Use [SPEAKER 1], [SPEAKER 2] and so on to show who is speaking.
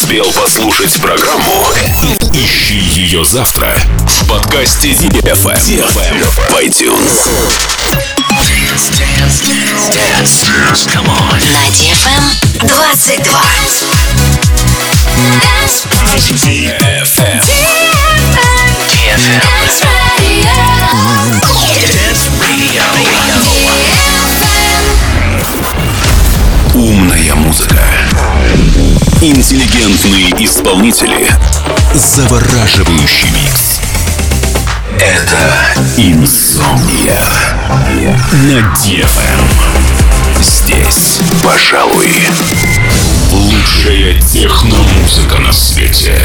[SPEAKER 1] успел послушать программу? Ищи ее завтра в подкасте DFM в iTunes.
[SPEAKER 2] Dance, dance, dance, dance, come on.
[SPEAKER 3] На DFM 22. Dance
[SPEAKER 1] DFM.
[SPEAKER 2] DFM.
[SPEAKER 3] Dance Radio.
[SPEAKER 2] Dance Radio.
[SPEAKER 1] Умная музыка. Интеллигентные исполнители. Завораживающий микс. Это Инсомния на DFM. Здесь, пожалуй, лучшая техномузыка на свете.